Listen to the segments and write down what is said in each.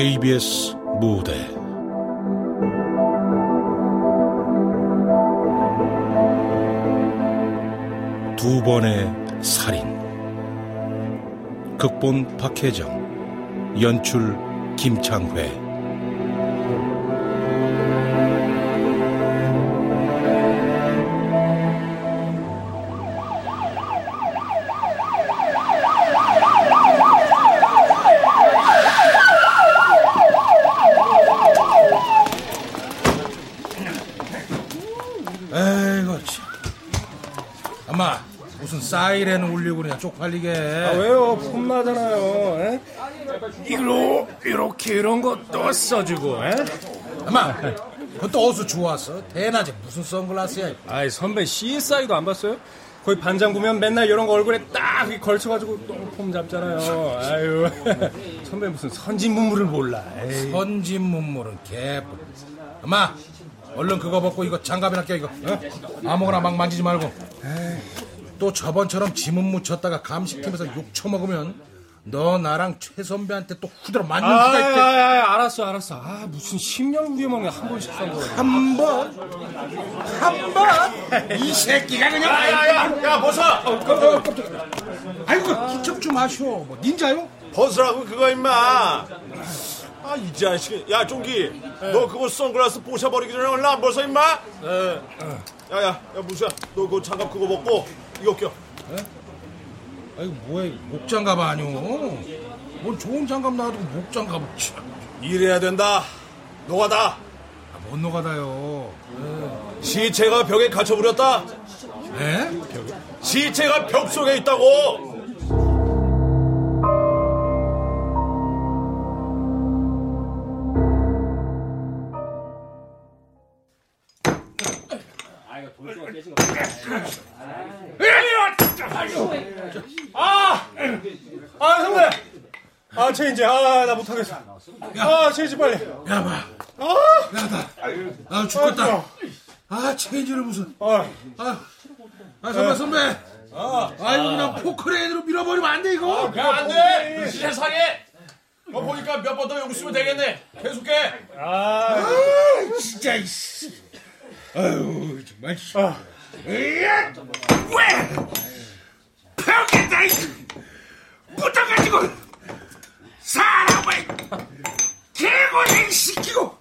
KBS 무대. 두 번의 살인. 극본 박혜정. 연출 김창회 사이렌 울리고 그냥 쪽팔리게. 아, 왜요? 폼나잖아요. 이걸로 이렇게 이런 것도 써주고. 에? 아마 그것도 어디서 주웠어? 대낮에 무슨 선글라스야? 아이 선배 CSI도 안 봤어요? 거의 반장 보면 맨날 이런 거 얼굴에 딱 걸쳐가지고 똥폼 잡잖아요. 아유 선배 무슨 선진 문물을 몰라. 에이. 선진 문물은 개뿔. 엄마 얼른 그거 벗고 이거 장갑이나 껴 이거. 어? 아무거나 막 만지지 말고. 또 저번처럼 지문 묻혔다가 감식팀에서 욕 처먹으면 너 나랑 최 선배한테 또 후드로 맞는 아, 수가 있대. 아, 아, 알았어, 알았어. 아, 무슨 10년 후에 먹는 한 번씩 산 거. 한 번? 한 번? 이 새끼가 그냥. 야, 야, 야, 야, 벗어! 어, 깜짝이야, 깜짝이야. 아이고, 기척 좀 하쇼. 뭐, 닌자요? 벗으라고, 그거, 임마. 아, 이 자식. 야, 종기. 네. 너 그거 선글라스 부셔버리기 전에 얼른 안 벗어, 임마? 네. 야, 야, 야, 무수야. 너 그 장갑 그거 벗고 이거 껴. 에? 아이 뭐야 목장갑 아니오? 뭔 좋은 장갑 놔두고 목장갑을 이래야 된다. 노가다. 아, 뭔 노가다요? 에. 시체가 벽에 갇혀버렸다. 에? 시체가 벽 속에 있다고. 아, 선배! 아, 체인지. 아, 나 못하겠어. 아, 체인지 빨리. 야, 봐. 아! 야, 나, 나 죽겠다. 아, 체인지를 무슨. 아, 아, 아 선배, 선배. 아, 아이고, 그냥 포크레인으로 밀어버리면 안 돼, 이거. 아, 그안 돼! 세상에! 어, 보니까 몇 번 더 쓰면 되겠네. 계속해. 아, 아 진짜, 이씨. 아유, 정말. 아. 으야! 왜! 벽에다 붙어가지고 사람을 개고생 시키고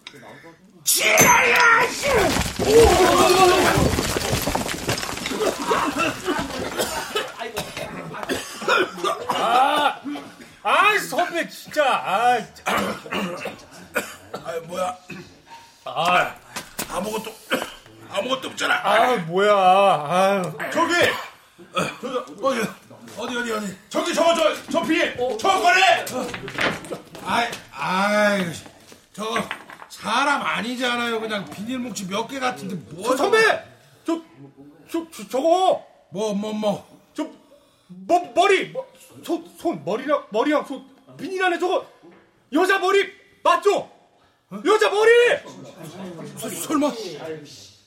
지랄이야! 아, 아 선배 진짜 아, 아 뭐야? 아 아무것도 아무것도 없잖아. 아 뭐야? 아 저기 저, 어디 어디 어디 어디 저기 저거 저저 피해 저 거래. 아이 아이 저거 사람 아니잖아요. 그냥 비닐 뭉치 몇 개 같은데 뭐? 저 선배 저, 저, 저 저거 뭐 뭐 뭐. 저 뭐, 머리 뭐, 손, 손 머리랑 머리랑 손 비닐 안에 저거 여자 머리 맞죠? 어? 여자 머리! 서, 설마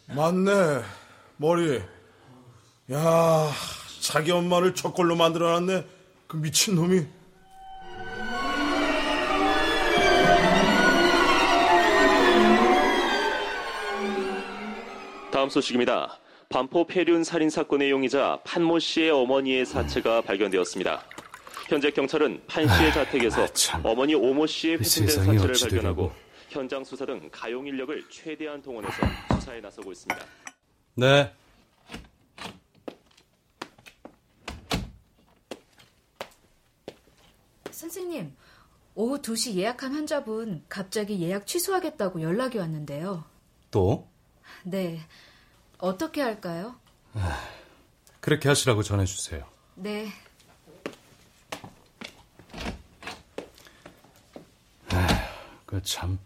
맞네 머리 야 자기 엄마를 저걸로 만들어놨네 그 미친놈이 다음 소식입니다. 반포 폐륜 살인 사건의 용의자 판모 씨의 어머니의 사체가 발견되었습니다. 현재 경찰은 판 씨의 아, 자택에서 아, 어머니 오모 씨의 훼손된 사체를 발견하고 현장 수사 등 가용 인력을 최대한 동원해서 수사에 나서고 있습니다. 네. 선생님, 오후 2시 예약한 환자분 갑자기 예약 취소하겠다고 연락이 왔는데요. 또? 네. 어떻게 할까요? 그렇게 하시라고 전해주세요. 네. 그 참.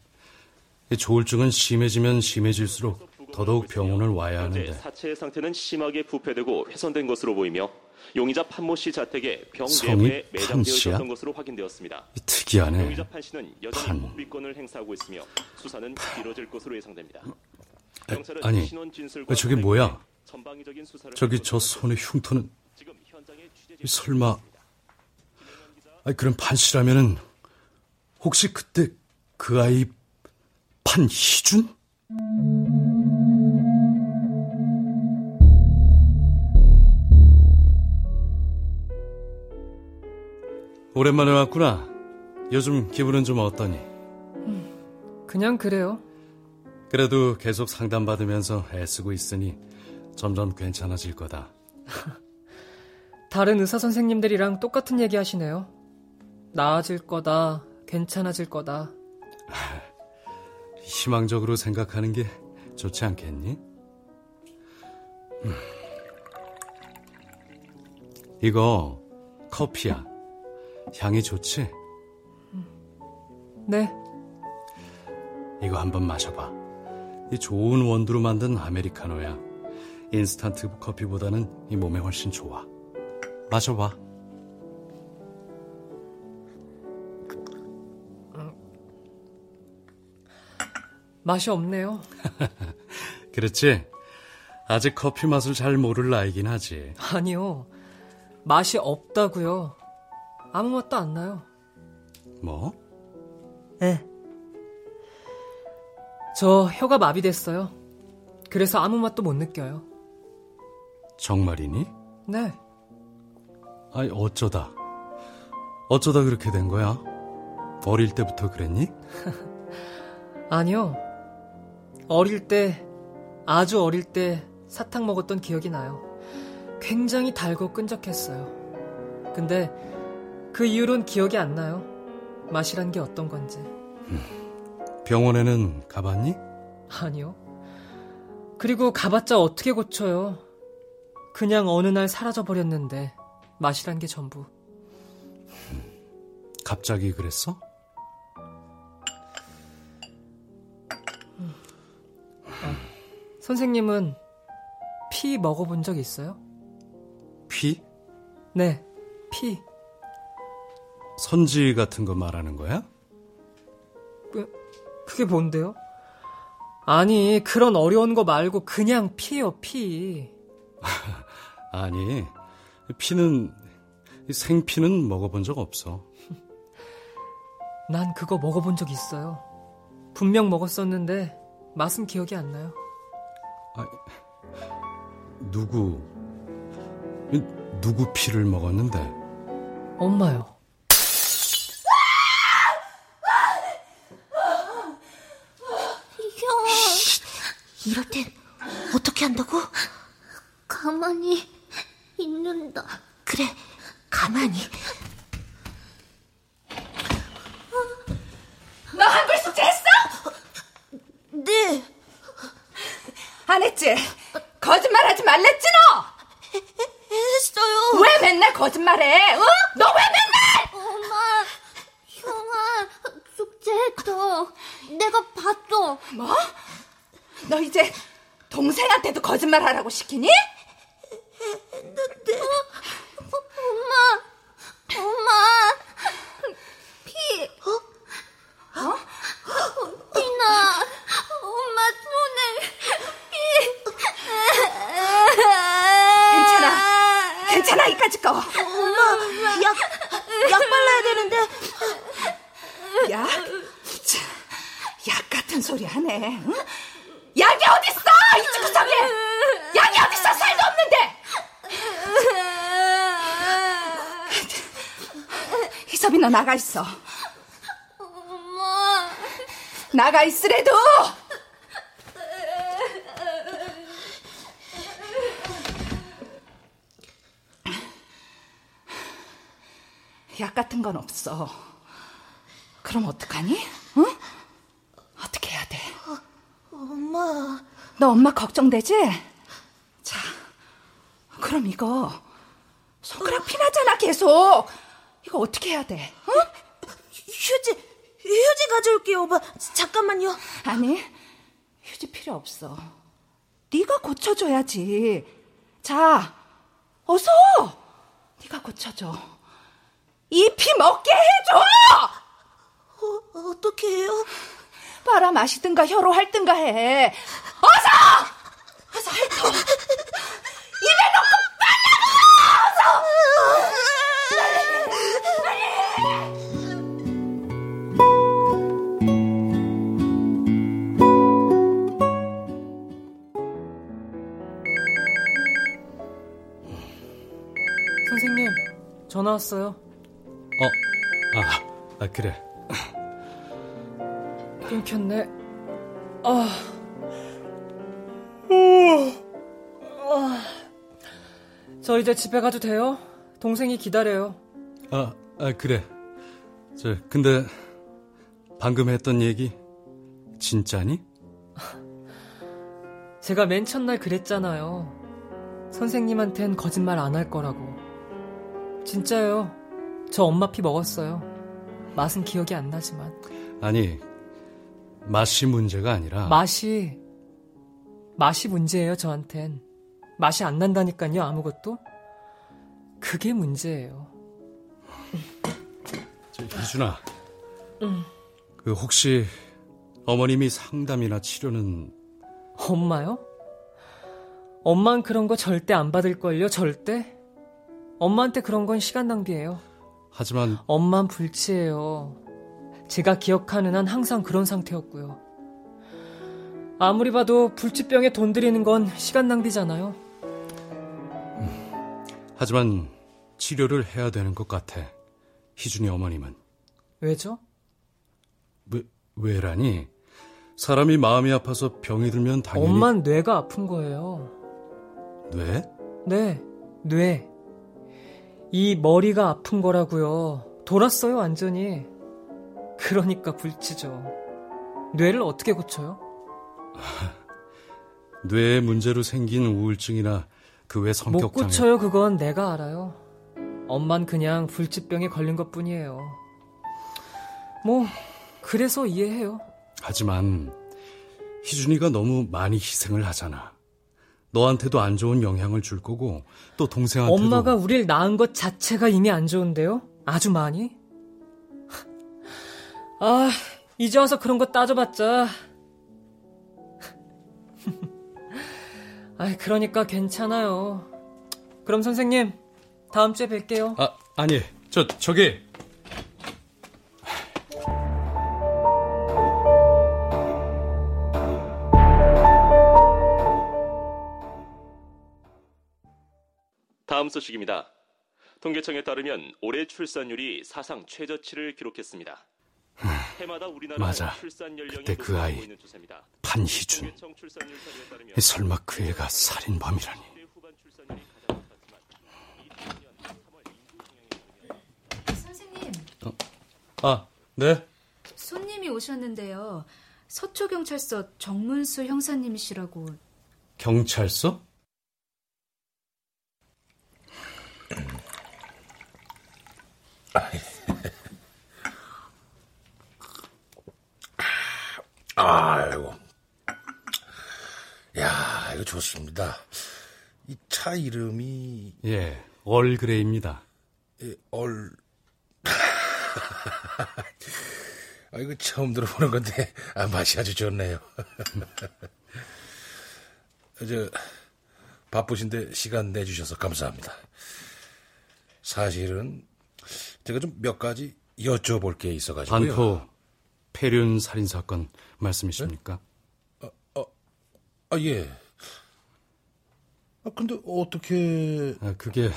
조울증은 심해지면 심해질수록 더더욱 병원을 와야 하는데. 사체의 상태는 심하게 부패되고 훼손된 것으로 보이며 용의자 판모 씨 자택에 병 내부에 매장되어 있었던 것으로 확인되었습니다. 특이하네. 용의자 판 씨는 여전히 판. 복비권을 행사하고 있으며 수사는 이뤄질 것으로 예상됩니다. 경찰은 아니, 저게 뭐야? 저기 저 손의 흉터는 설마 아니, 그럼 판 씨라면은 혹시 그때 그 아이 판희준? 오랜만에 왔구나. 요즘 기분은 좀 어떠니? 그냥 그래요. 그래도 계속 상담받으면서 애쓰고 있으니 점점 괜찮아질 거다. 다른 의사 선생님들이랑 똑같은 얘기 하시네요. 나아질 거다, 괜찮아질 거다. 희망적으로 생각하는 게 좋지 않겠니? 음. 이거 커피야. 향이 좋지? 네. 이거 한번 마셔봐. 이 좋은 원두로 만든 아메리카노야. 인스턴트 커피보다는 이 몸에 훨씬 좋아. 마셔봐. 맛이 없네요. 그렇지? 아직 커피 맛을 잘 모를 나이긴 하지. 아니요. 맛이 없다고요. 아무 맛도 안 나요. 뭐? 네. 저 혀가 마비됐어요. 그래서 아무 맛도 못 느껴요. 정말이니? 네. 아니, 어쩌다. 어쩌다 그렇게 된 거야? 어릴 때부터 그랬니? 아니요. 어릴 때, 아주 어릴 때 사탕 먹었던 기억이 나요. 굉장히 달고 끈적했어요. 근데 그 이후론 기억이 안 나요. 맛이란 게 어떤 건지. 병원에는 가봤니? 아니요. 그리고 가봤자 어떻게 고쳐요. 그냥 어느 날 사라져버렸는데 맛이란 게 전부. 갑자기 그랬어? 아, 선생님은 피 먹어본 적 있어요? 피? 네, 피. 선지 같은 거 말하는 거야? 그, 그게 뭔데요? 아니, 그런 어려운 거 말고 그냥 피요, 피. 아니, 피는, 생피는 먹어본 적 없어. 난 그거 먹어본 적 있어요. 분명 먹었었는데, 맛은 기억이 안 나요. 아, 누구, 누구 피를 먹었는데? 엄마요. 형, 이럴 땐 어떻게 한다고? 가만히 있는다. 그래, 가만히. 너 한글 숙제했어? 네. 안 했지? 거짓말하지 말랬지 너? 했어요. 왜 맨날 거짓말해? 어? 너 왜 맨날? 엄마, 형아, 숙제했어. 내가 봤어. 뭐? 너 이제 동생한테도 거짓 말 하라고 시키니? 했는데. 엄마, 엄마, 피. 어? 어? 피나, 엄마 손에 피. 괜찮아. 괜찮아, 이까짓 거. 엄마, 약, 약 발라야 되는데. 약? 참, 약 같은 소리 하네. 응? 약이 어딨어! 이 집구석에! 약이 어딨어! 살도 없는데! 희섭이 너 나가 있어. 엄마. 나가 있으래도! 약 같은 건 없어. 그럼 어떡하니? 응? 어떻게 해야 돼? 엄마. 너 엄마 걱정되지? 자, 그럼 이거 손가락 피나잖아 계속. 이거 어떻게 해야 돼? 응? 휴지, 휴지 가져올게요, 오빠. 잠깐만요. 아니, 휴지 필요 없어. 네가 고쳐줘야지. 자, 어서. 네가 고쳐줘. 이 피 먹게 해줘. 어, 어떻게 해요? 빨아 마시든가 혀로 핥든가 해. 어서! 어서 핥어. 전화 왔어요. 어, 아, 아 그래. 끊겼네. 아. 아. 저 이제 집에 가도 돼요? 동생이 기다려요. 아, 아 그래. 저 근데 방금 했던 얘기 진짜니? 제가 맨 첫날 그랬잖아요. 선생님한텐 거짓말 안 할 거라고. 진짜요. 저 엄마 피 먹었어요. 맛은 기억이 안 나지만. 아니, 맛이 문제가 아니라. 맛이, 맛이 문제예요, 저한텐. 맛이 안 난다니까요, 아무것도. 그게 문제예요. 저, 희준아. 응. 그, 혹시, 어머님이 상담이나 치료는. 엄마요? 엄만 그런 거 절대 안 받을걸요, 절대? 엄마한테 그런 건 시간 낭비예요. 하지만. 엄만 불치예요. 제가 기억하는 한 항상 그런 상태였고요. 아무리 봐도 불치병에 돈 들이는 건 시간 낭비잖아요. 음, 하지만 치료를 해야 되는 것 같아. 희준이 어머님은. 왜죠? 왜, 왜라니? 사람이 마음이 아파서 병이 들면 당연히. 엄만 뇌가 아픈 거예요. 뇌? 네, 뇌. 이 머리가 아픈 거라고요. 돌았어요, 완전히. 그러니까 불치죠. 뇌를 어떻게 고쳐요? 뇌에 문제로 생긴 우울증이나 그 외 성격 못 고쳐요, 그건 내가 알아요. 엄만 그냥 불치병에 걸린 것 뿐이에요. 뭐, 그래서 이해해요. 하지만, 희준이가 너무 많이 희생을 하잖아. 너한테도 안 좋은 영향을 줄 거고, 또 동생한테도. 엄마가 우릴 낳은 것 자체가 이미 안 좋은데요? 아주 많이? 아, 이제 와서 그런 거 따져봤자. 아, 그러니까 괜찮아요. 그럼 선생님, 다음 주에 뵐게요. 아, 아니, 저, 저기. 다음 소식입니다. 통계청에 따르면 올해 출산율이 사상 최저치를 기록했습니다. 해마다 우리나라 맞아. 그때 그 아이 판희준. 설마 그 애가 살인범이라니. 선생님. 어? 아, 네. 손님이 오셨는데요. 서초경찰서 정문수 형사님이시라고. 경찰서? 아이고. 야, 이거 좋습니다. 이 차 이름이. 예, 얼그레이입니다. 예, 얼. 아, 이거 처음 들어보는 건데, 아, 맛이 아주 좋네요. 저, 바쁘신데 시간 내주셔서 감사합니다. 사실은 제가 좀 몇 가지 여쭤볼 게 있어가지고요. 반포 폐륜 살인 사건 말씀이십니까? 네? 아, 아, 아, 예. 아, 근데 어떻게... 아, 그게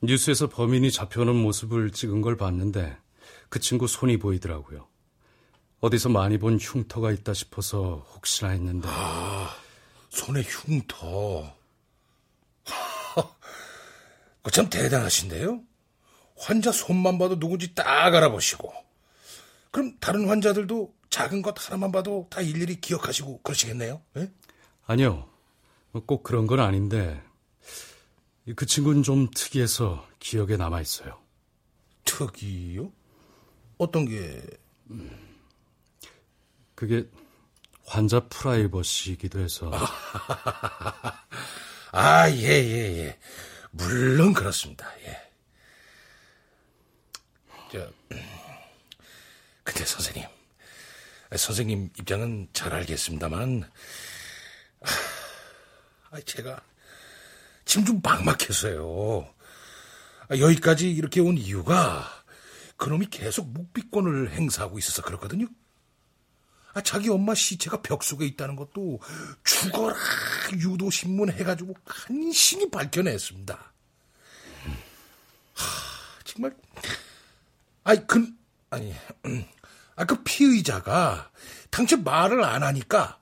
뉴스에서 범인이 잡혀오는 모습을 찍은 걸 봤는데 그 친구 손이 보이더라고요. 어디서 많이 본 흉터가 있다 싶어서 혹시나 했는데... 아, 손에 흉터... 참 대단하신데요? 환자 손만 봐도 누군지 딱 알아보시고 그럼 다른 환자들도 작은 것 하나만 봐도 다 일일이 기억하시고 그러시겠네요? 네? 아니요. 꼭 그런 건 아닌데 그 친구는 좀 특이해서 기억에 남아 있어요. 특이요? 어떤 게? 그게 환자 프라이버시이기도 해서. 아, 예, 예, 예. 물론 그렇습니다. 예. 저, 근데 선생님, 선생님 입장은 잘 알겠습니다만, 아, 제가 지금 좀 막막해서요. 아, 여기까지 이렇게 온 이유가 그놈이 계속 묵비권을 행사하고 있어서 그렇거든요. 아, 자기 엄마 시체가 벽 속에 있다는 것도 죽어라 유도신문 해가지고 간신히 밝혀냈습니다. 하, 정말. 아니, 그, 아니, 아, 그 피의자가 당최 말을 안 하니까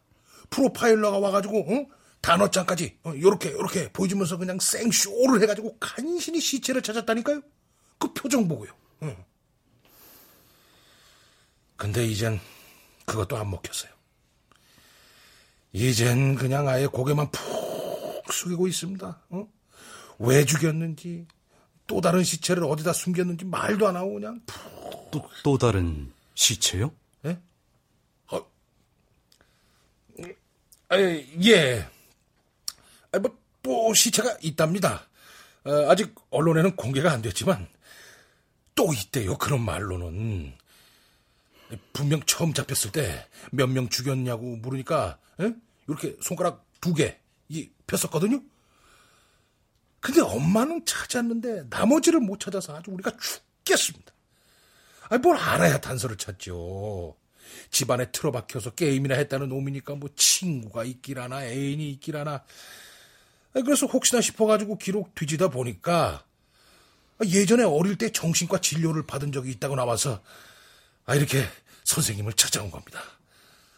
프로파일러가 와가지고, 어? 단어장까지, 어, 요렇게, 요렇게 보여주면서 그냥 생쇼를 해가지고 간신히 시체를 찾았다니까요? 그 표정 보고요. 응. 근데 이젠 그것도 안 먹혔어요. 이젠 그냥 아예 고개만 푹 숙이고 있습니다. 어? 왜 죽였는지, 또 다른 시체를 어디다 숨겼는지 말도 안 하고 그냥 푹. 또, 또 다른 시체요? 예? 어, 아, 예. 아, 뭐, 또 시체가 있답니다. 어, 아직 언론에는 공개가 안 됐지만, 또 있대요, 그런 말로는. 분명 처음 잡혔을 때 몇 명 죽였냐고 물으니까, 예? 이렇게 손가락 두 개, 이, 폈었거든요? 근데 엄마는 찾았는데 나머지를 못 찾아서 아주 우리가 죽겠습니다. 아니, 뭘 알아야 단서를 찾죠. 집안에 틀어박혀서 게임이나 했다는 놈이니까 뭐 친구가 있기라나 애인이 있기라나. 그래서 혹시나 싶어가지고 기록 뒤지다 보니까 예전에 어릴 때 정신과 진료를 받은 적이 있다고 나와서 아, 이렇게 선생님을 찾아온 겁니다.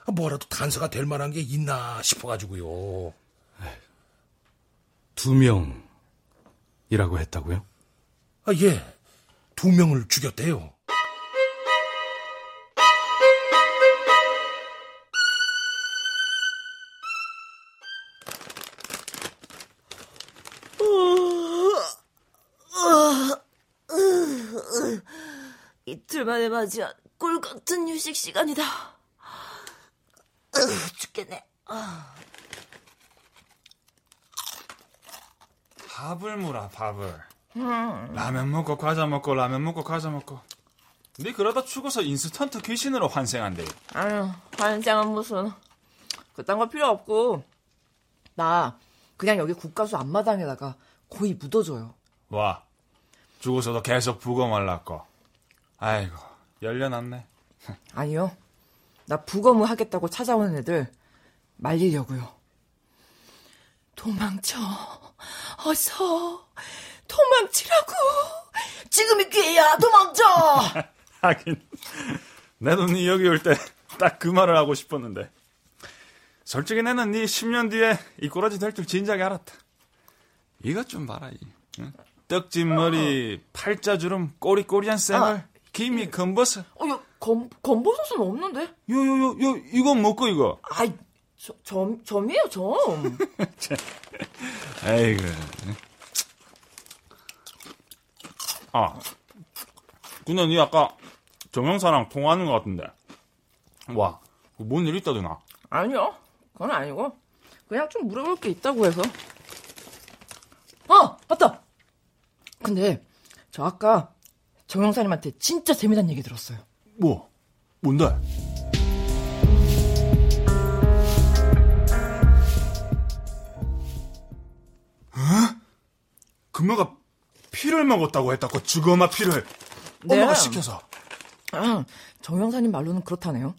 뭐라도 단서가 될 만한 게 있나 싶어가지고요. 두 명이라고 했다고요? 아, 예. 두 명을 죽였대요. 이틀 만에 맞이한 꿀 같은 휴식 시간이다. 죽겠네. 밥을 물어 밥을. 라면 먹고 과자 먹고 라면 먹고 과자 먹고. 네 그러다 죽어서 인스턴트 귀신으로 환생한대. 아유, 환장은 무슨. 그딴 거 필요 없고. 나 그냥 여기 국가수 앞마당에다가 고이 묻어줘요. 와, 죽어서도 계속 부검하려고. 아이고, 열려놨네. 아니요. 나 부검을 하겠다고 찾아오는 애들 말리려고요. 도망쳐. 어서 도망치라고. 지금이 기회야. 도망쳐. 하긴, 내 눈이 여기 올 때 딱 그 말을 하고 싶었는데. 솔직히 나는 네 10년 뒤에 이 꼬라지 될 줄 진작에 알았다. 이것 좀 봐라, 이. 응? 떡진 머리, 팔자주름, 꼬리꼬리한 쌩얼, 김이 검버섯. 어, 야, 검, 검버섯은 없는데? 요, 요, 요, 요, 이건 뭐고, 이거? 아이, 저, 점, 점이에요, 점. 아이고. 아, 근데 니 아까 정영사랑 통화하는 것 같은데. 와, 뭔 일 있다더나? 아니요. 그건 아니고. 그냥 좀 물어볼 게 있다고 해서. 아! 맞다! 근데, 저 아까 정영사님한테 진짜 재미난 얘기 들었어요. 뭐? 뭔데? 어? 금마가 피를 먹었다고 했다고 주거마 피를 네. 엄마가 시켜서 아, 정영사님 말로는 그렇다네요.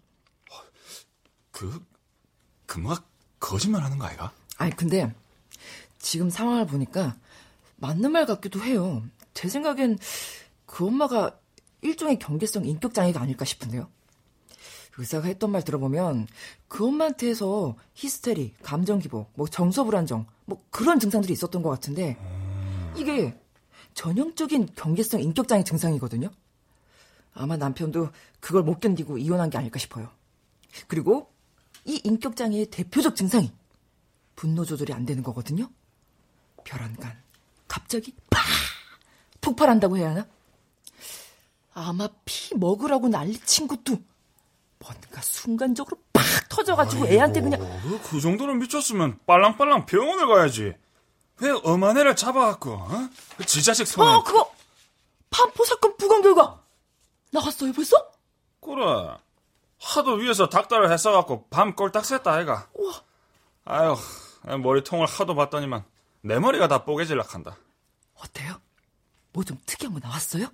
그 금마가 거짓말 하는 거 아이가? 아니, 근데, 지금 상황을 보니까, 맞는 말 같기도 해요. 제 생각엔, 그 엄마가 일종의 경계성 인격장애가 아닐까 싶은데요. 의사가 했던 말 들어보면, 그 엄마한테 해서 히스테리, 감정기복, 뭐 정서불안정, 뭐 그런 증상들이 있었던 것 같은데, 이게 전형적인 경계성 인격장애 증상이거든요. 아마 남편도 그걸 못 견디고 이혼한 게 아닐까 싶어요. 그리고 이 인격장애의 대표적 증상이 분노 조절이 안 되는 거거든요. 별안간 갑자기 팍 폭발한다고 해야 하나? 아마 피 먹으라고 난리친 것도 뭔가 순간적으로 팍 터져가지고 애한테 그냥 어, 그 정도로 미쳤으면 빨랑빨랑 병원을 가야지. 왜 엄한 애를 잡아갖고 어? 그 지자식 손에 어 그거 판포 사건 부검 결과 나갔어요 벌써? 그래. 하도 위에서 닥달을 했어갖고 밤 꼴딱 샜다 아이가. 우와. 아유 머리통을 하도 봤더니만 내 머리가 다 뽀개질락 한다. 어때요? 뭐 좀 특이한 거 나왔어요?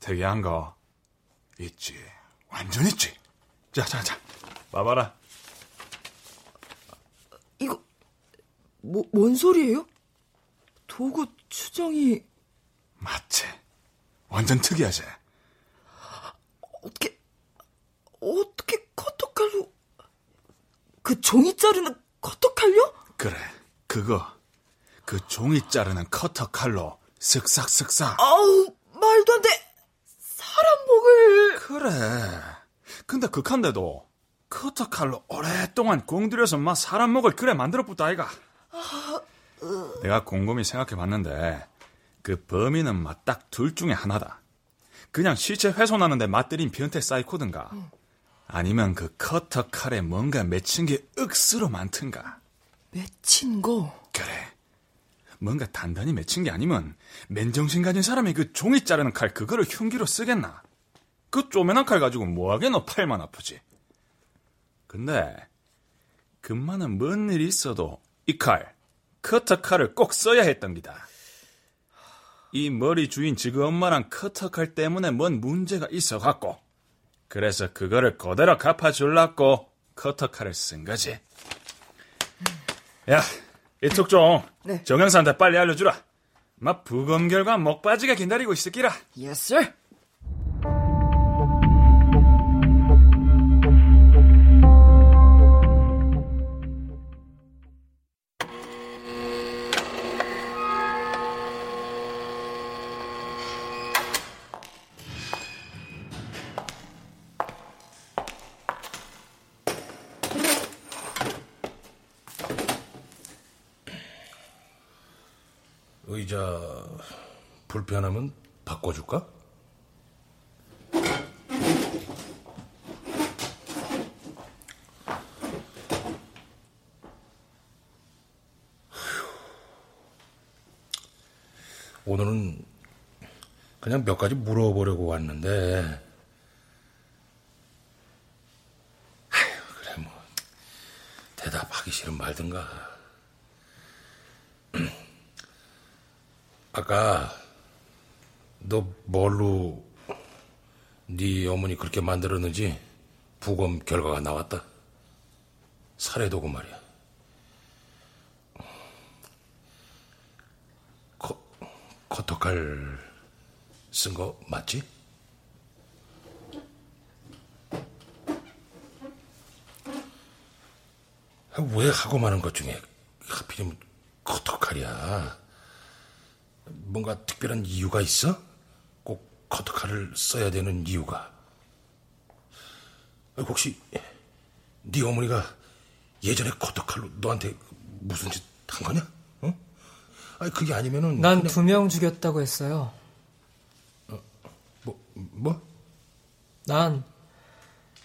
특이한 거 있지. 완전 있지. 자, 자, 자. 봐봐라. 이거 뭐, 뭔 소리예요? 도구 추정이 맞지. 완전 특이하지? 어떻게, 어떻게 커터칼로, 그 종이 자르는 커터칼요? 그래, 그거. 그 종이 자르는 커터칼로 쓱싹쓱싹. 아우, 말도 안 돼. 사람 목을. 그래. 근데 급한데도 커터 칼로 오랫동안 공들여서 막 사람 목을 그래 만들어붙다 아이가. 내가 곰곰이 생각해봤는데 그 범인은 막 딱 둘 중에 하나다. 그냥 시체 훼손하는데 맛들인 변태 사이코든가 아니면 그 커터 칼에 뭔가 맺힌 게 억수로 많든가. 맺힌 거? 그래. 뭔가 단단히 맺힌 게 아니면 맨정신 가진 사람이 그 종이 자르는 칼 그거를 흉기로 쓰겠나? 그 쪼매난 칼 가지고 뭐하게 너 팔만 아프지? 근데 금마는 뭔 일이 있어도 이 칼, 커터 칼을 꼭 써야 했던 기다. 이 머리 주인 지그 엄마랑 커터 칼 때문에 뭔 문제가 있어 갖고 그래서 그거를 그대로 갚아줄라고 커터 칼을 쓴 거지. 야, 이쪽 좀 네. 정형사한테 빨리 알려주라. 막 부검 결과 목 빠지게 기다리고 있을기라. Yes, sir. 의자 불편하면 바꿔줄까? 오늘은 그냥 몇 가지 물어보려고 왔는데. 아휴, 그래 뭐. 대답하기 싫은 말든가 아까 너 뭘로 네 어머니 그렇게 만들었는지 부검 결과가 나왔다. 살해도구 말이야. 커, 커터칼 쓴 거 맞지? 왜 하고 마는 것 중에 하필이면 커터칼이야? 뭔가 특별한 이유가 있어? 꼭 커터칼을 써야 되는 이유가? 혹시 네 어머니가 예전에 커터칼로 너한테 무슨 짓 한 거냐? 어? 아니 그게 아니면은 난 두명 죽였다고 했어요. 뭐 뭐? 난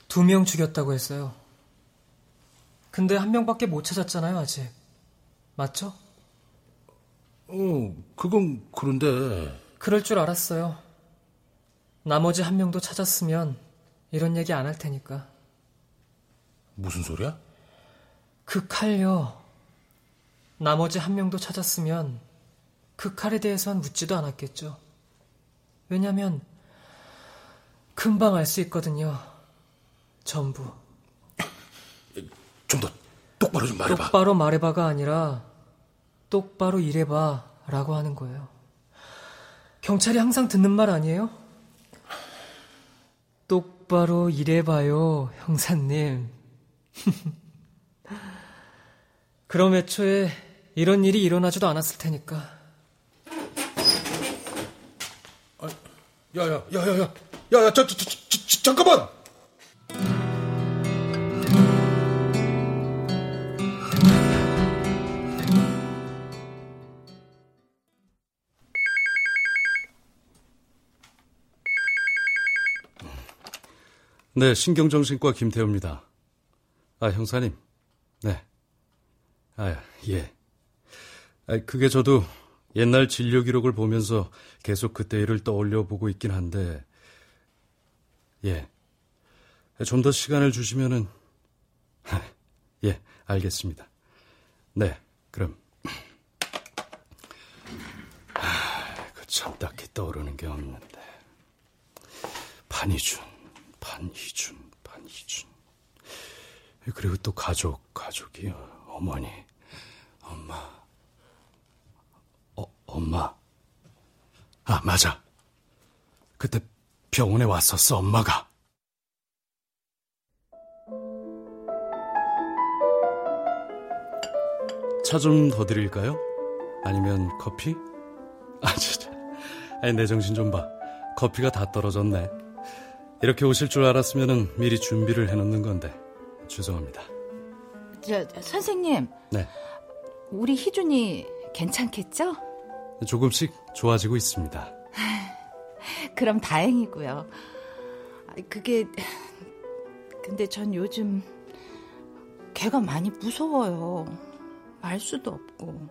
두 명 죽였다고 했어요. 근데 한 명밖에 못 찾았잖아요, 아직. 맞죠? 어, 그건 그런데 그럴 줄 알았어요. 나머지 한 명도 찾았으면 이런 얘기 안 할 테니까. 무슨 소리야? 그 칼요. 나머지 한 명도 찾았으면 그 칼에 대해선 묻지도 않았겠죠. 왜냐면 금방 알 수 있거든요. 전부. 좀 더 똑바로 좀 말해봐. 똑바로 말해봐가 아니라 똑바로 일해봐 라고 하는 거예요. 경찰이 항상 듣는 말 아니에요? 똑바로 일해봐요, 형사님. 그럼 애초에 이런 일이 일어나지도 않았을 테니까. 야야 야 야 야 야 야 저, 저, 저, 저, 저, 잠깐만 네, 신경정신과 김태우입니다. 아, 형사님. 네. 아, 예. 아, 그게 저도 옛날 진료 기록을 보면서 계속 그때 일을 떠올려 보고 있긴 한데, 예. 좀 더 시간을 주시면은, 예, 알겠습니다. 네, 그럼. 아, 그참 딱히 떠오르는 게 없는데. 판이준, 판이준, 판이준. 그리고 또 가족, 가족이요. 어머니, 엄마. 어, 엄마. 아, 맞아. 그때 병원에 왔었어, 엄마가. 차 좀 더 드릴까요? 아니면 커피? 아, 진짜. 아니, 내 정신 좀 봐. 커피가 다 떨어졌네. 이렇게 오실 줄 알았으면 미리 준비를 해놓는 건데. 죄송합니다. 저, 선생님. 네. 우리 희준이 괜찮겠죠? 조금씩 좋아지고 있습니다. 그럼 다행이고요. 그게 근데 전 요즘 걔가 많이 무서워요. 말 수도 없고.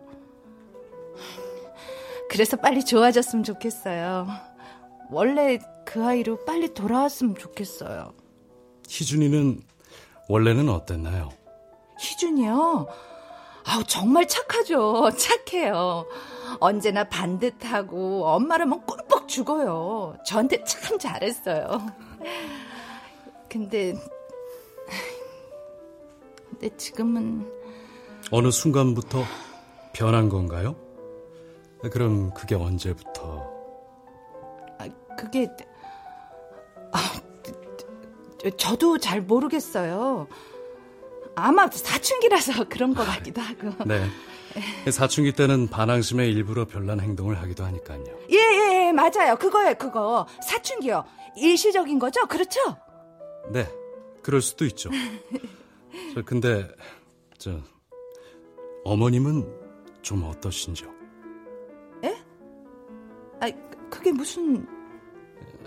그래서 빨리 좋아졌으면 좋겠어요. 원래 그 아이로 빨리 돌아왔으면 좋겠어요. 희준이는 원래는 어땠나요? 희준이요? 아우, 정말 착하죠. 착해요. 언제나 반듯하고 엄마라면 꿀뻑 죽어요. 저한테 참 잘했어요. 근데, 근데 지금은. 어느 순간부터 변한 건가요? 그럼 그게 언제부터? 아, 그게, 아, 저도 잘 모르겠어요. 아마 사춘기라서 그런 것 같기도 하고. 네. 사춘기 때는 반항심에 일부러 별난 행동을 하기도 하니까요. 예, 예, 예, 맞아요. 그거예요, 그거. 사춘기요. 일시적인 거죠? 그렇죠? 네. 그럴 수도 있죠. 저, 근데, 저, 어머님은 좀 어떠신지요? 예? 아, 그게 무슨.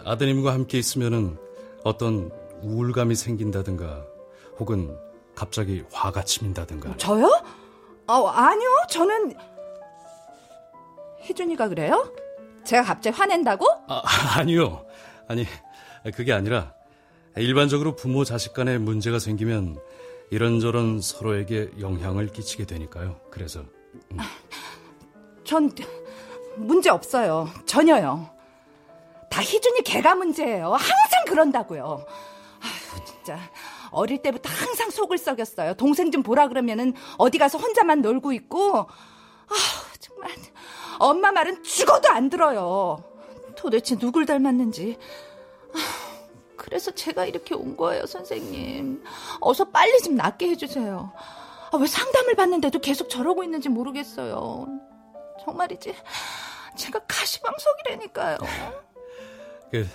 아드님과 함께 있으면은 어떤 우울감이 생긴다든가, 혹은 갑자기 화가 치민다든가. 저요? 어, 아니요. 저는 희준이가 그래요? 제가 갑자기 화낸다고? 아, 아니요. 아니, 그게 아니라 일반적으로 부모 자식 간에 문제가 생기면 이런저런 서로에게 영향을 끼치게 되니까요. 그래서 음. 전 문제 없어요. 전혀요. 다 희준이 걔가 문제예요. 항상 그런다고요. 아휴, 진짜 어릴 때부터 항상 속을 썩였어요. 동생 좀 보라 그러면은 어디 가서 혼자만 놀고 있고. 아, 정말 엄마 말은 죽어도 안 들어요. 도대체 누굴 닮았는지. 아, 그래서 제가 이렇게 온 거예요, 선생님. 어서 빨리 좀 낫게 해주세요. 아, 왜 상담을 받는데도 계속 저러고 있는지 모르겠어요. 정말이지. 제가 가시방석이라니까요. 그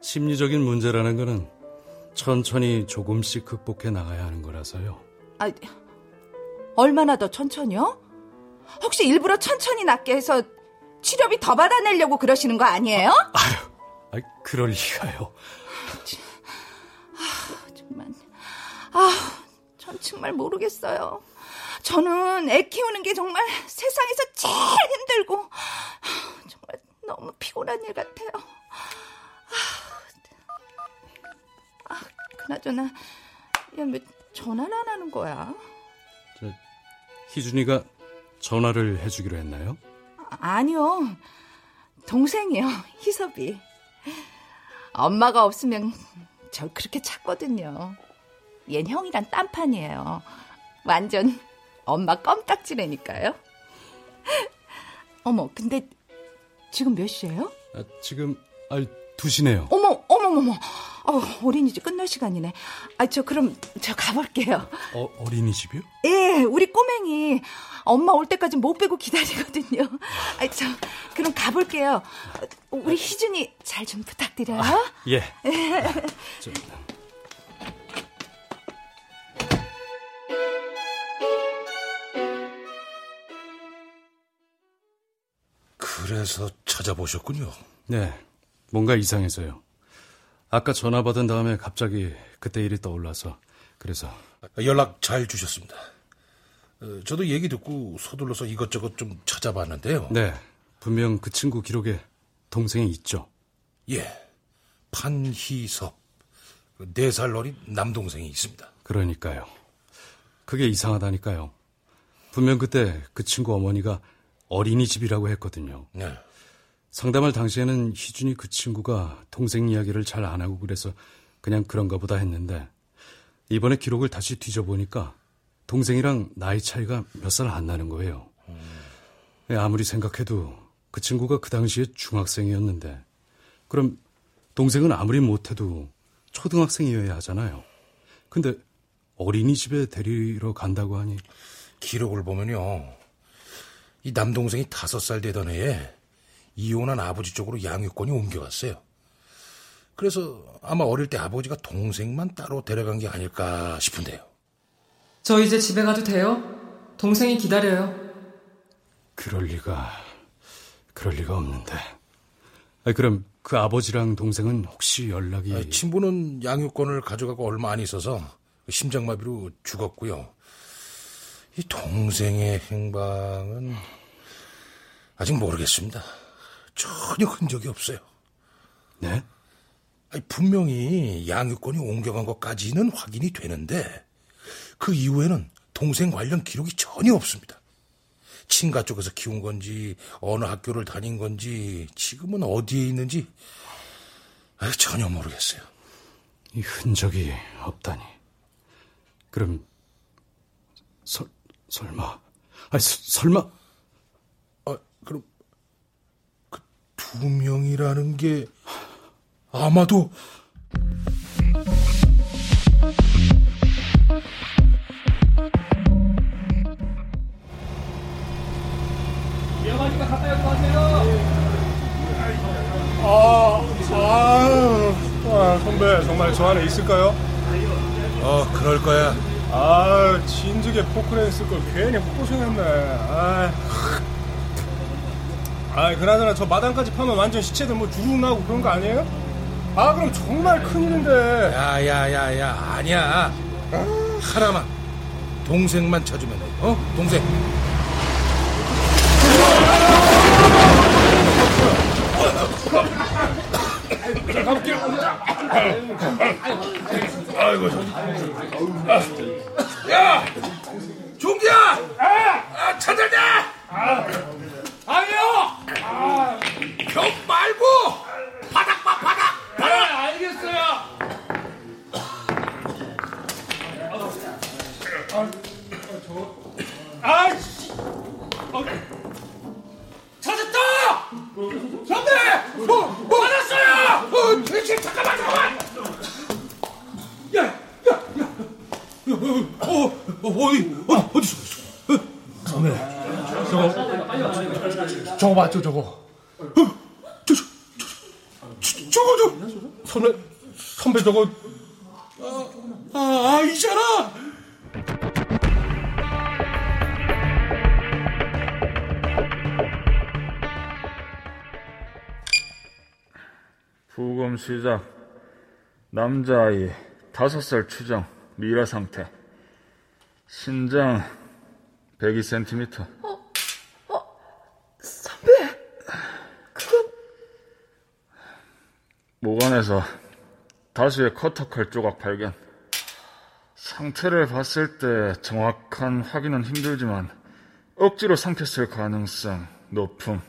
심리적인 문제라는 거는 천천히 조금씩 극복해 나가야 하는 거라서요. 아, 얼마나 더 천천히요? 혹시 일부러 천천히 낫게 해서 치료비 더 받아내려고 그러시는 거 아니에요? 아유, 아, 그럴 리가요. 아, 정말. 아, 전 정말 모르겠어요. 저는 애 키우는 게 정말 세상에서 제일 힘들고 정말 너무 피곤한 일 같아요. 아, 그나저나 야 왜 전화를 안 하는 거야? 저 희준이가 전화를 해주기로 했나요? 아, 아니요. 동생이요. 희섭이. 엄마가 없으면 저 그렇게 찾거든요. 얜 형이랑 딴판이에요. 완전 엄마 껌딱지라니까요. 어머, 근데 지금 몇 시예요? 아, 지금 아, 2시네요. 어머, 어머머머. 어, 어린이집 끝날 시간이네. 아, 저 그럼 저 가볼게요. 어, 어린이집이요? 예, 우리 꼬맹이 엄마 올 때까지 못 빼고 기다리거든요. 아, 저 그럼 가볼게요. 우리 희준이 잘 좀 부탁드려요. 아, 예. 저, 그래서 찾아보셨군요. 네, 뭔가 이상해서요. 아까 전화 받은 다음에 갑자기 그때 일이 떠올라서 그래서 연락 잘 주셨습니다. 어, 저도 얘기 듣고 서둘러서 이것저것 좀 찾아봤는데요. 네, 분명 그 친구 기록에 동생이 있죠. 예, 판희섭 네 살 어린 남동생이 있습니다. 그러니까요. 그게 이상하다니까요. 분명 그때 그 친구 어머니가 어린이집이라고 했거든요. 네. 상담할 당시에는 희준이 그 친구가 동생 이야기를 잘 안 하고 그래서 그냥 그런가 보다 했는데 이번에 기록을 다시 뒤져보니까 동생이랑 나이 차이가 몇 살 안 나는 거예요. 음. 아무리 생각해도 그 친구가 그 당시에 중학생이었는데 그럼 동생은 아무리 못해도 초등학생이어야 하잖아요. 근데 어린이집에 데리러 간다고 하니 기록을 보면요. 이 남동생이 다섯 살 되던 해에 이혼한 아버지 쪽으로 양육권이 옮겨갔어요. 그래서 아마 어릴 때 아버지가 동생만 따로 데려간 게 아닐까 싶은데요. 저 이제 집에 가도 돼요? 동생이 기다려요. 그럴 리가, 그럴 리가 없는데. 아, 그럼 그 아버지랑 동생은 혹시 연락이... 아, 친부는 양육권을 가져가고 얼마 안 있어서 심장마비로 죽었고요. 이 동생의 행방은 아직 모르겠습니다. 전혀 흔적이 없어요. 네? 아니, 분명히 양육권이 옮겨간 것까지는 확인이 되는데 그 이후에는 동생 관련 기록이 전혀 없습니다. 친가 쪽에서 키운 건지 어느 학교를 다닌 건지 지금은 어디에 있는지 전혀 모르겠어요. 이 흔적이 없다니. 그럼 설, 설마 아 설마 아 그럼 그 두 명이라는 게 아마도 위험하니까 가까이 마세요. 아, 아, 아, 선배 정말 저 안에 있을까요? 어 그럴 거야. 아, 진즉에 포크레인 쓸걸 괜히 고생했네. 아, 아, 그나저나 저 마당까지 파면 완전 시체들 뭐 주룩 나고 그런 거 아니에요? 아, 그럼 정말 큰일인데. 야야야야 아니야. 하나만 동생만 찾으면 돼. 어 동생. 자, 가볼게요. 아이고. 야, 종기야. 아, 찾았냐? 아니요. 벽 말고 바닥 봐 바닥. 아, 알겠어요. 아, 씨. 어. 찾았다! 저거, 맞죠, 저거? 어, 저, 저, 저, 저거, 저. 선배, 선배 저거. 아, 아 이잖아. 부검 시작. 남자아이, 다섯 살 추정, 미라 상태. 신장, 102cm. 선배, 그건 모관에서 다수의 커터칼 조각 발견. 상태를 봤을 때 정확한 확인은 힘들지만 억지로 삼켰을 가능성 높음.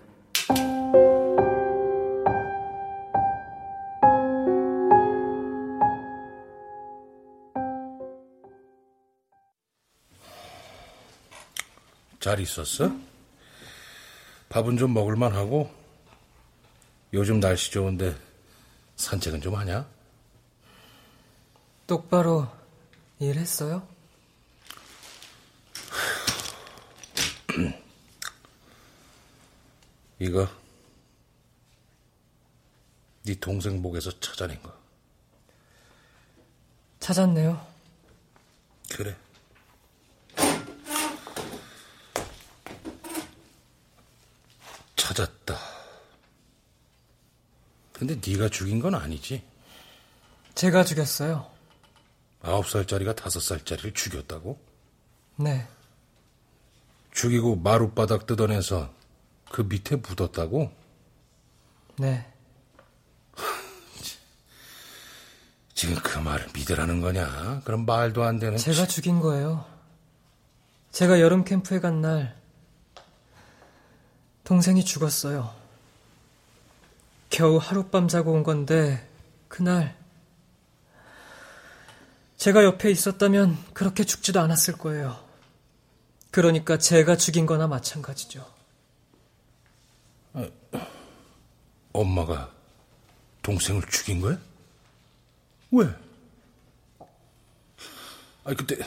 잘 있었어? 밥은 좀 먹을만 하고 요즘 날씨 좋은데 산책은 좀 하냐? 똑바로 일했어요? 이거 네 동생 목에서 찾아낸 거 찾았네요. 그래 찾았다 근데 네가 죽인 건 아니지 제가 죽였어요. 아홉 살짜리가 다섯 살짜리를 죽였다고? 네. 죽이고 마룻바닥 뜯어내서 그 밑에 묻었다고? 네. 지금 그 말을 믿으라는 거냐? 그럼 말도 안 되는. 제가 죽인 거예요. 제가 여름 캠프에 간 날, 동생이 죽었어요. 겨우 하룻밤 자고 온 건데, 그날, 제가 옆에 있었다면 그렇게 죽지도 않았을 거예요. 그러니까 제가 죽인 거나 마찬가지죠. 엄마가 동생을 죽인 거야? 왜? 아니, 그때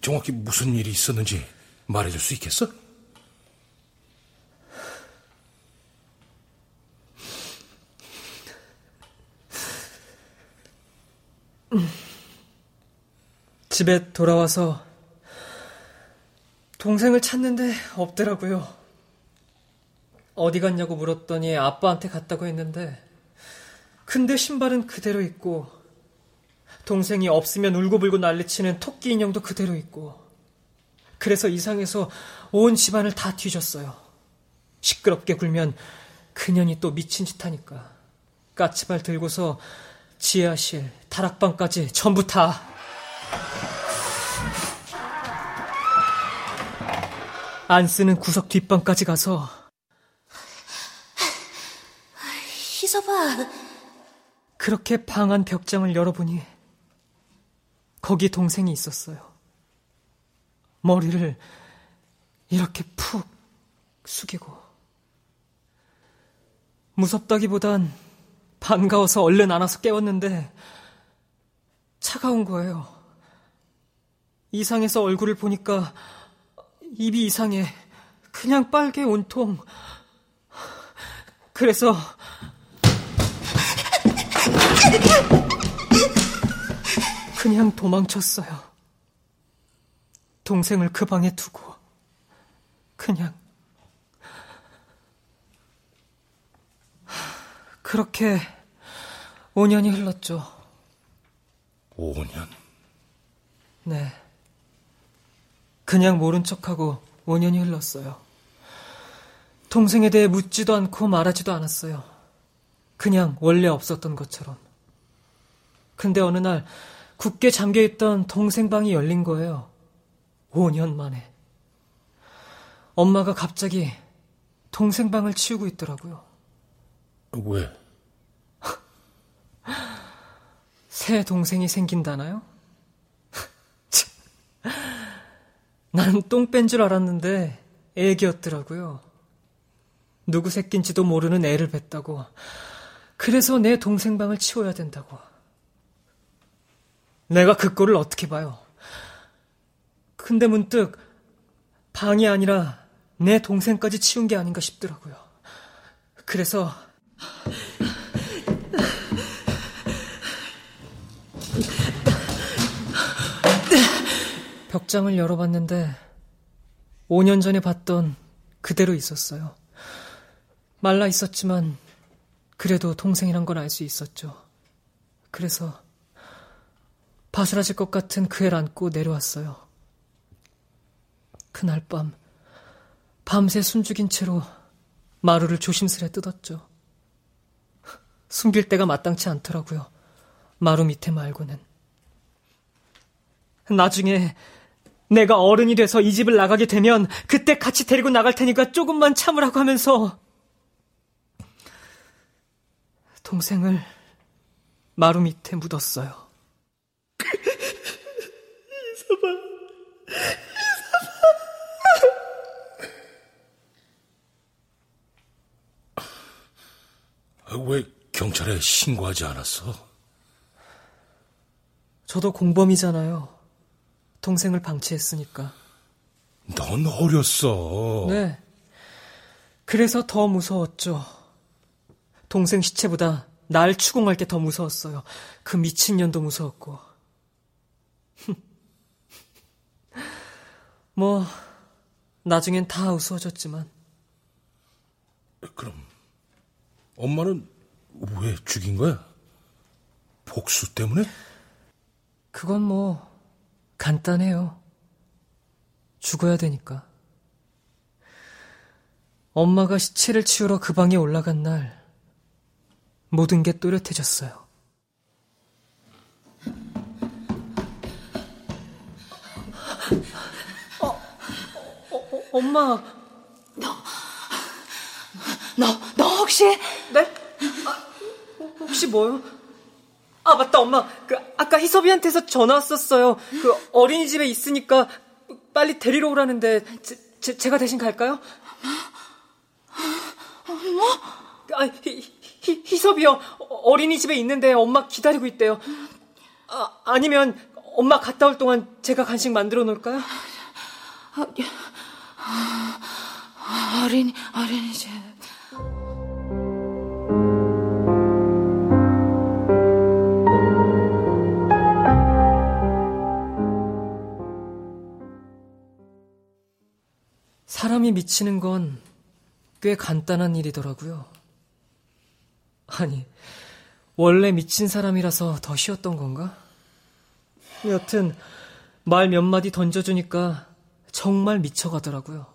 정확히 무슨 일이 있었는지 말해줄 수 있겠어? 집에 돌아와서 동생을 찾는데 없더라고요. 어디 갔냐고 물었더니 아빠한테 갔다고 했는데 근데 신발은 그대로 있고 동생이 없으면 울고불고 난리치는 토끼 인형도 그대로 있고 그래서 이상해서 온 집안을 다 뒤졌어요. 시끄럽게 굴면 그년이 또 미친 짓 하니까 까치발 들고서 지하실, 다락방까지 전부 다 안 쓰는 구석 뒷방까지 가서 희서봐. 그렇게 방 안 벽장을 열어보니 거기 동생이 있었어요. 머리를 이렇게 푹 숙이고 무섭다기보단 반가워서 얼른 안아서 깨웠는데 차가운 거예요. 이상해서 얼굴을 보니까 입이 이상해. 그냥 빨개 온통. 그래서 그냥 도망쳤어요. 동생을 그 방에 두고 그냥 그렇게 5년이 흘렀죠. 5년? 네. 그냥 모른 척하고 5년이 흘렀어요. 동생에 대해 묻지도 않고 말하지도 않았어요. 그냥 원래 없었던 것처럼. 근데 어느 날 굳게 잠겨있던 동생 방이 열린 거예요. 5년 만에. 엄마가 갑자기 동생 방을 치우고 있더라고요. 왜? 새 동생이 생긴다나요? 나는 똥뺀 줄 알았는데 애기였더라고요. 누구 새끼인지도 모르는 애를 뱉다고. 그래서 내 동생 방을 치워야 된다고. 내가 그 꼴을 어떻게 봐요? 근데 문득 방이 아니라 내 동생까지 치운 게 아닌가 싶더라고요. 그래서 벽장을 열어봤는데 5년 전에 봤던 그대로 있었어요. 말라 있었지만 그래도 동생이란 걸알수 있었죠. 그래서 바스라질 것 같은 그 애를 안고 내려왔어요. 그날 밤 밤새 숨죽인 채로 마루를 조심스레 뜯었죠. 숨길 데가 마땅치 않더라고요. 마루 밑에 말고는. 나중에 내가 어른이 돼서 이 집을 나가게 되면 그때 같이 데리고 나갈 테니까 조금만 참으라고 하면서 동생을 마루 밑에 묻었어요. 이서봐. 왜 경찰에 신고하지 않았어? 저도 공범이잖아요. 동생을 방치했으니까. 넌 어렸어. 네. 그래서 더 무서웠죠. 동생 시체보다 날 추궁할 게 더 무서웠어요. 그 미친년도 무서웠고. 뭐, 나중엔 다 우스워졌지만. 그럼, 엄마는 왜 죽인 거야? 복수 때문에? 그건 뭐, 간단해요. 죽어야 되니까. 엄마가 시체를 치우러 그 방에 올라간 날, 모든 게 또렷해졌어요. 어, 어, 어, 엄마. 너, 너, 너 혹시? 네? 아, 혹시 뭐요? 아, 맞다, 엄마. 그, 아까 희섭이한테서 전화 왔었어요. 그, 어린이집에 있으니까 빨리 데리러 오라는데, 제, 제, 제가 대신 갈까요? 뭐? 아, 희, 희, 희섭이요. 어린이집에 있는데 엄마 기다리고 있대요. 아, 아니면 엄마 갔다 올 동안 제가 간식 만들어 놓을까요? 아, 아, 어린이, 어린이집. 사람이 미치는 건 꽤 간단한 일이더라고요. 아니, 원래 미친 사람이라서 더 쉬웠던 건가? 여튼, 말 몇 마디 던져주니까 정말 미쳐가더라고요.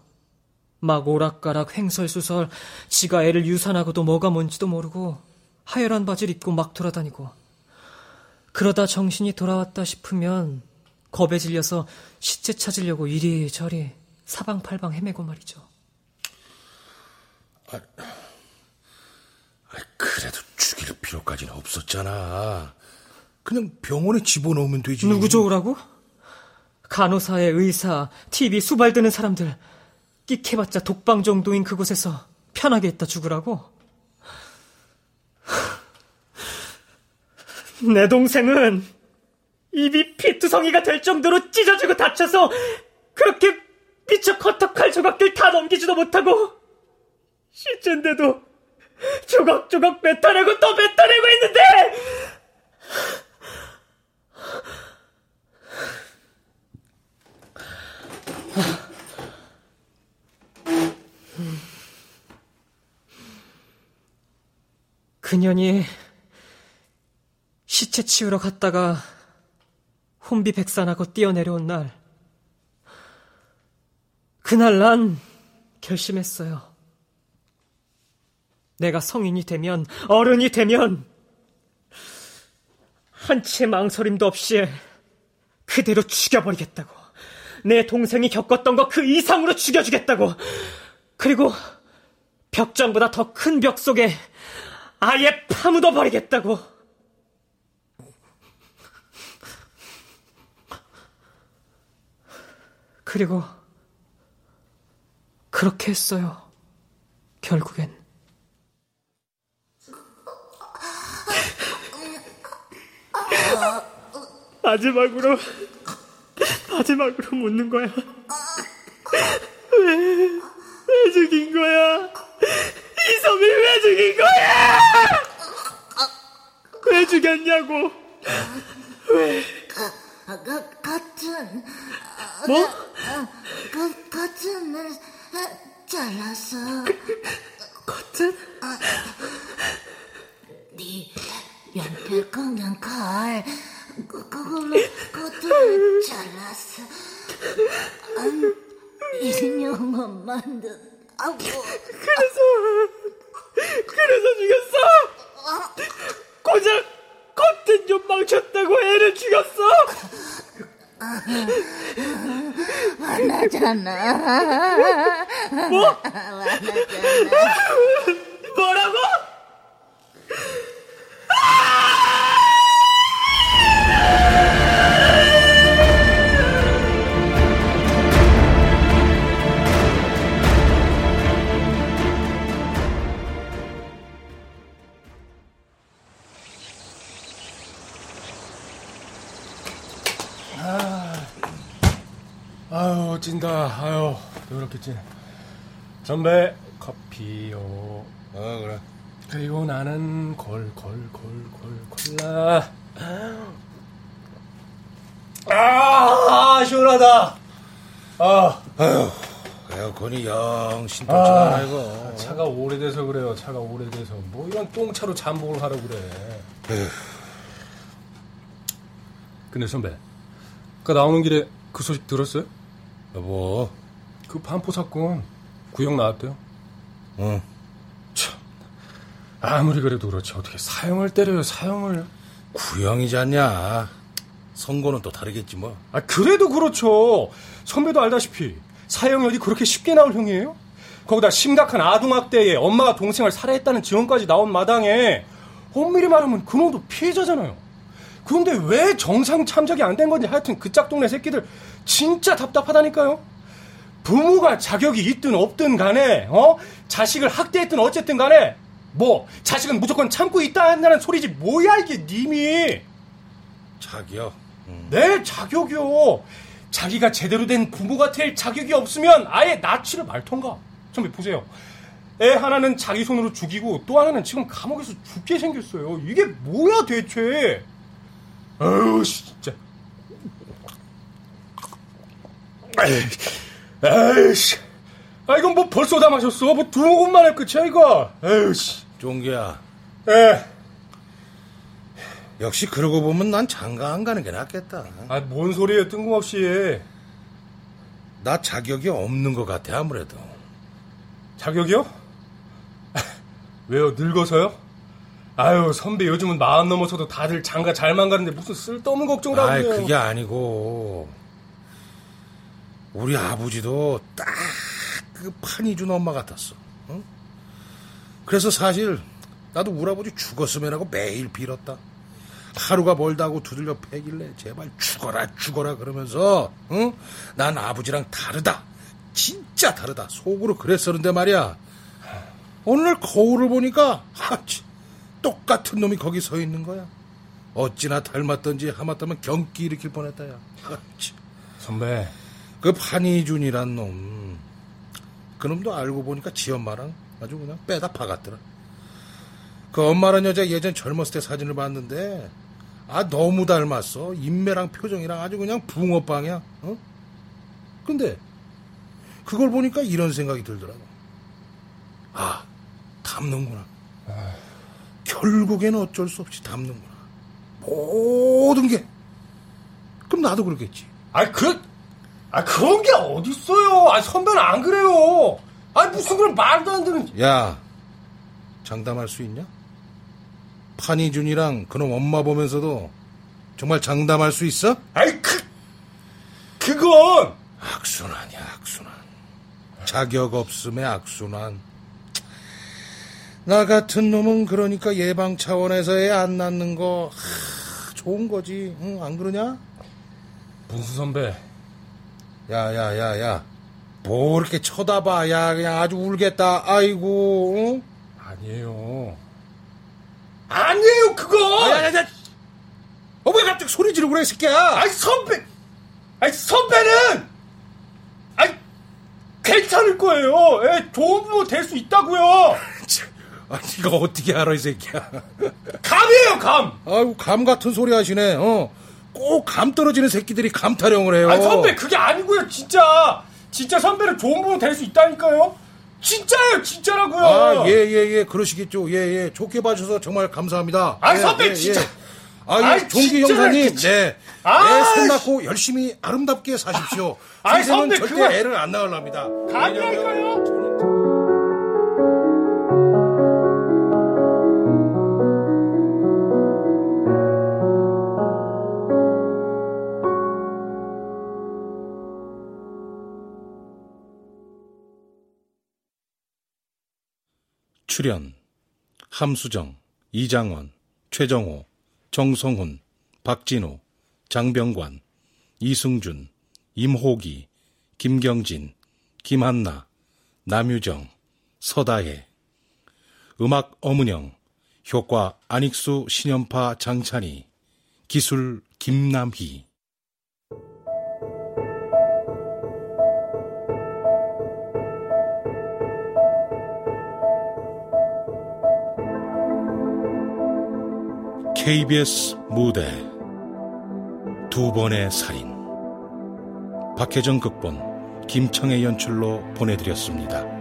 막 오락가락 횡설수설 지가 애를 유산하고도 뭐가 뭔지도 모르고 하열한 바지를 입고 막 돌아다니고 그러다 정신이 돌아왔다 싶으면 겁에 질려서 시체 찾으려고 이리저리 사방팔방 헤매고 말이죠. 아, 아, 그래도 죽일 필요까지는 없었잖아. 그냥 병원에 집어넣으면 되지. 누구 좋으라고? 간호사에 의사, TV 수발드는 사람들 끽해봤자 독방 정도인 그곳에서 편하게 있다 죽으라고? 내 동생은 입이 피투성이가 될 정도로 찢어지고 다쳐서 그렇게 미쳐 커터칼 조각들 다 넘기지도 못하고 시체인데도 조각조각 뱉어내고 또 뱉어내고 있는데! 그년이 시체 치우러 갔다가 혼비 백산하고 뛰어내려온 날 그날 난 결심했어요. 내가 성인이 되면, 어른이 되면, 한채 망설임도 없이 그대로 죽여버리겠다고. 내 동생이 겪었던 거그 이상으로 죽여주겠다고. 그리고 벽장보다 더 큰 벽 속에 아예 파묻어 버리겠다고. 그리고 그렇게 했어요. 결국엔. 마지막으로, 마지막으로 묻는 거야. 왜, 왜 죽인 거야? 이섬이 왜 죽인 거야? 왜 죽였냐고? 왜? 가, 가, 같은. 뭐? 가, 같은을 잘라서. 커튼? 네 연필 꺾는 칼. 그, 그걸로 커튼을 잘랐어. 안, 인형을 만든. 아고. 그래서, 그래서 죽였어? 고작 커튼 좀 망쳤다고 애를 죽였어? 화나잖아. 아유, 찐다. 아유, 찐. 선배, 커피요. 어, 그래. 그리고 나는 골, 골, 골, 골, 콜라. 아, 시원하다. 아, 아유, 에어컨이 영 신통치가 아, 이거. 차가 오래돼서 그래요. 차가 오래돼서. 뭐 이런 똥차로 잠복을 하라고 그래. 에휴. 근데 선배, 그 나오는 길에 그 소식 들었어요? 여보. 그 반포 사건 구형 나왔대요. 응. 참. 아무리 그래도 그렇지 어떻게 사형을 때려요 사형을. 구형이지 않냐. 선고는 또 다르겠지 뭐. 아 그래도 그렇죠. 선배도 알다시피 사형이 어디 그렇게 쉽게 나올 형이에요? 거기다 심각한 아동학대에 엄마가 동생을 살해했다는 증언까지 나온 마당에 엄밀히 말하면 그놈도 피해자잖아요. 그런데 왜 정상 참작이 안 된 건지 하여튼 그 짝동네 새끼들 진짜 답답하다니까요. 부모가 자격이 있든 없든 간에 어? 자식을 학대했든 어쨌든 간에 뭐 자식은 무조건 참고 있다 한다는 소리지 뭐야 이게 님이. 자기요? 음. 네 자격이요. 자기가 제대로 된 부모가 될 자격이 없으면 아예 나치를 말던가. 선배 보세요. 애 하나는 자기 손으로 죽이고 또 하나는 지금 감옥에서 죽게 생겼어요. 이게 뭐야 대체 아유 진짜. 에이씨. 아 이건 뭐 벌써 다 마셨어? 뭐 두 모금만에 끝이야 이거? 에이씨. 종기야. 에 역시 그러고 보면 난 장가 안 가는 게 낫겠다. 아 뭔 소리예요 뜬금없이. 나 자격이 없는 것 같아 아무래도. 자격이요? 왜요? 늙어서요? 아유 선배 요즘은 마흔 넘어서도 다들 장가 잘만 가는데 무슨 쓸데없는 걱정을 하고 아이 해요 그게 아니고. 우리 아버지도 딱 그 판이 준 엄마 같았어. 응? 그래서 사실 나도 우리 아버지 죽었으면 하고 매일 빌었다. 하루가 멀다고 두들겨 패길래 제발 죽어라 죽어라 그러면서 응? 난 아버지랑 다르다. 진짜 다르다. 속으로 그랬었는데 말이야. 오늘 거울을 보니까 하치, 똑같은 놈이 거기 서 있는 거야. 어찌나 닮았던지 하마터면 경기 일으킬 뻔했다 야. 하치. 선배. 그 판이준이란 놈. 그 놈도 알고 보니까 지 엄마랑 아주 그냥 빼다 박았더라. 그 엄마란 여자 예전 젊었을 때 사진을 봤는데 아 너무 닮았어. 인매랑 표정이랑 아주 그냥 붕어빵이야. 어? 근데 그걸 보니까 이런 생각이 들더라고. 아 닮는구나 결국에는 어쩔 수 없이 닮는구나. 모든 게. 그럼 나도 그렇겠지. 아이 그, 아 그런 게 어딨어요? 아 선배는 안 그래요. 아 무슨 그런 말도 안 되는 야 장담할 수 있냐? 판이준이랑 그놈 엄마 보면서도 정말 장담할 수 있어? 아이 그 그건 악순환이야 악순환. 자격 없음의 악순환 나 같은 놈은 그러니까 예방 차원에서 애안 낳는 거 하, 좋은 거지. 응, 안 그러냐? 문수 선배. 야야야야. 뭐 이렇게 쳐다봐. 야 그냥 아주 울겠다. 아이고 응? 아니에요. 아니에요 그거! 야야야. 어, 왜 갑자기 소리 지르고 그래 이 새끼야? 아이 선배. 아이 선배는! 아이 괜찮을 거예요. 예, 좋은 부모 될 수 있다고요 아, 네가 어떻게 알아 이 새끼야 감이에요 감 아이고 감 같은 소리 하시네 어. 꼭 감 떨어지는 새끼들이 감 타령을 해요 아니 선배 그게 아니고요 진짜 진짜 선배는 좋은 부모 될수 있다니까요 진짜예요 진짜라고요 아, 예, 예, 예, 그러시겠죠. 예, 예. 좋게 봐주셔서 정말 감사합니다. 아이, 예, 선배, 예, 진짜. 예. 아, 예, 아이, 종기 형사님. 네. 애손 낳고 열심히 아름답게 사십시오. 인생은 선배, 절대 그만. 애를 안 낳으랍니다. 감이라니까요 출연 함수정, 이장원, 최정호, 정성훈, 박진우, 장병관, 이승준, 임호기, 김경진, 김한나, 남유정, 서다혜 음악 어문영 효과 안익수 신연파 장찬희 기술 김남희 KBS 무대 두 번의 살인 박혜정 극본 김청의 연출로 보내드렸습니다.